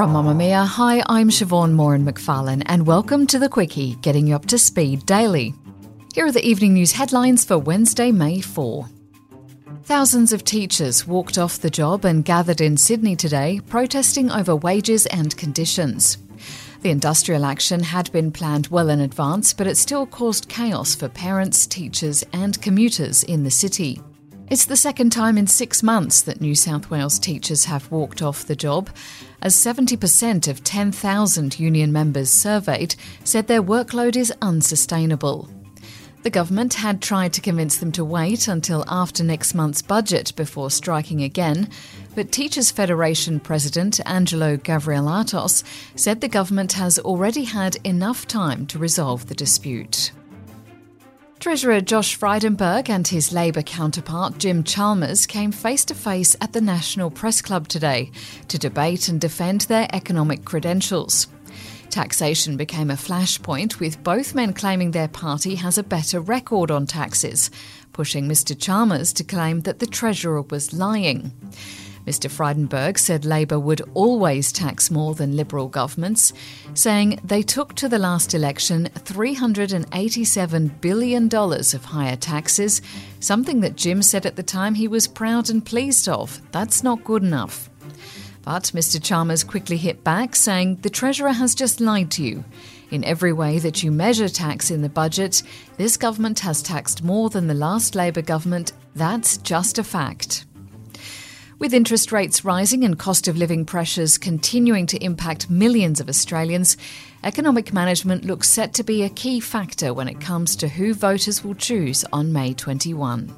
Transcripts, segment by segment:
From Mamamia, hi, I'm Siobhán Moran-McFarlane, and welcome to The Quicky, getting you up to speed daily. Here are the evening news headlines for Wednesday, May 4. Thousands of teachers walked off the job and gathered in Sydney today, protesting over wages and conditions. The industrial action had been planned well in advance, but it still caused chaos for parents, teachers, and commuters in the city. It's the second time in six months that New South Wales teachers have walked off the job, as 70% of 10,000 union members surveyed said their workload is unsustainable. The government had tried to convince them to wait until after next month's budget before striking again, but Teachers Federation President Angelo Gavrilatos said the government has already had enough time to resolve the dispute. Treasurer Josh Frydenberg and his Labor counterpart Jim Chalmers came face to face at the National Press Club today to debate and defend their economic credentials. Taxation became a flashpoint, with both men claiming their party has a better record on taxes, pushing Mr. Chalmers to claim that the Treasurer was lying. Mr. Frydenberg said Labor would always tax more than Liberal governments, saying they took to the last election $387 billion of higher taxes, something that Jim said at the time he was proud and pleased of. That's not good enough. But Mr. Chalmers quickly hit back, saying the Treasurer has just lied to you. In every way that you measure tax in the budget, this government has taxed more than the last Labor government. That's just a fact. With interest rates rising and cost of living pressures continuing to impact millions of Australians, economic management looks set to be a key factor when it comes to who voters will choose on May 21.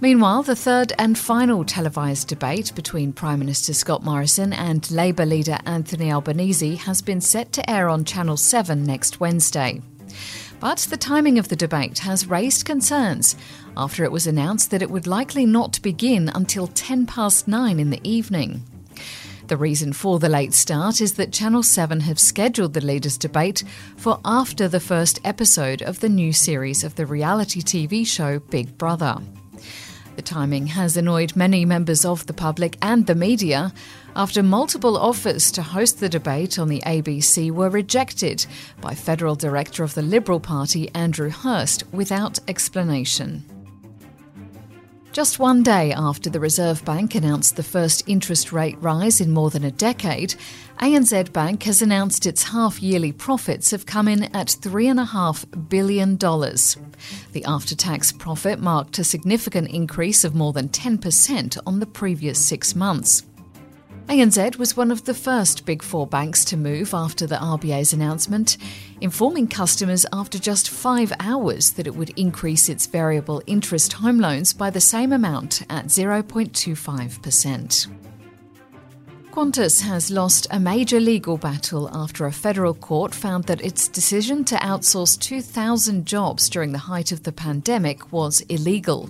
Meanwhile, the third and final televised debate between Prime Minister Scott Morrison and Labor leader Anthony Albanese has been set to air on Channel 7 next Wednesday. But the timing of the debate has raised concerns after it was announced that it would likely not begin until 10 past 9 in the evening. The reason for the late start is that Channel 7 have scheduled the leaders' debate for after the first episode of the new series of the reality TV show Big Brother. The timing has annoyed many members of the public and the media after multiple offers to host the debate on the ABC were rejected by Federal Director of the Liberal Party Andrew Hirst without explanation. Just one day after the Reserve Bank announced the first interest rate rise in more than a decade, ANZ Bank has announced its half yearly profits have come in at $3.5 billion. The after tax profit marked a significant increase of more than 10% on the previous six months. ANZ was one of the first Big Four banks to move after the RBA's announcement, informing customers after just five hours that it would increase its variable interest home loans by the same amount at 0.25%. Qantas has lost a major legal battle after a federal court found that its decision to outsource 2,000 jobs during the height of the pandemic was illegal.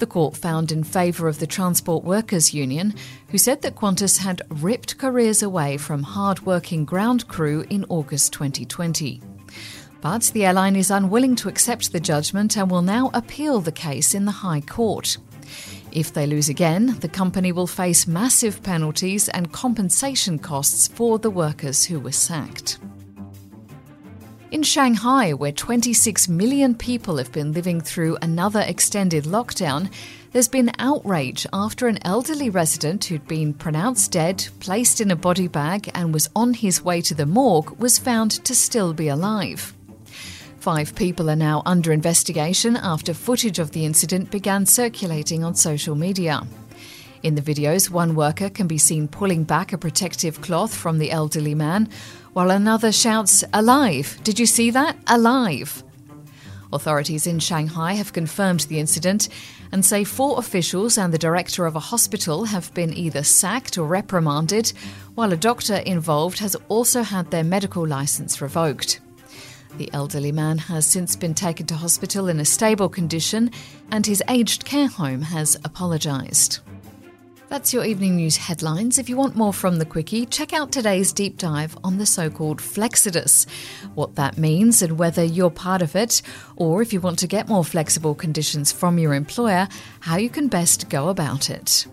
The court found in favour of the Transport Workers Union, who said that Qantas had ripped careers away from hard working ground crew in August 2020. But the airline is unwilling to accept the judgment and will now appeal the case in the High Court. If they lose again, the company will face massive penalties and compensation costs for the workers who were sacked. In Shanghai, where 26 million people have been living through another extended lockdown, there's been outrage after an elderly resident who'd been pronounced dead, placed in a body bag, and was on his way to the morgue was found to still be alive. Five people are now under investigation after footage of the incident began circulating on social media. In the videos, one worker can be seen pulling back a protective cloth from the elderly man, while another shouts, Alive! Did you see that? Alive! Authorities in Shanghai have confirmed the incident and say four officials and the director of a hospital have been either sacked or reprimanded, while a doctor involved has also had their medical license revoked. The elderly man has since been taken to hospital in a stable condition, and his aged care home has apologised. That's your evening news headlines. If you want more from the Quicky, check out today's deep dive on the so called Flexodus, what that means and whether you're part of it, or if you want to get more flexible conditions from your employer, how you can best go about it.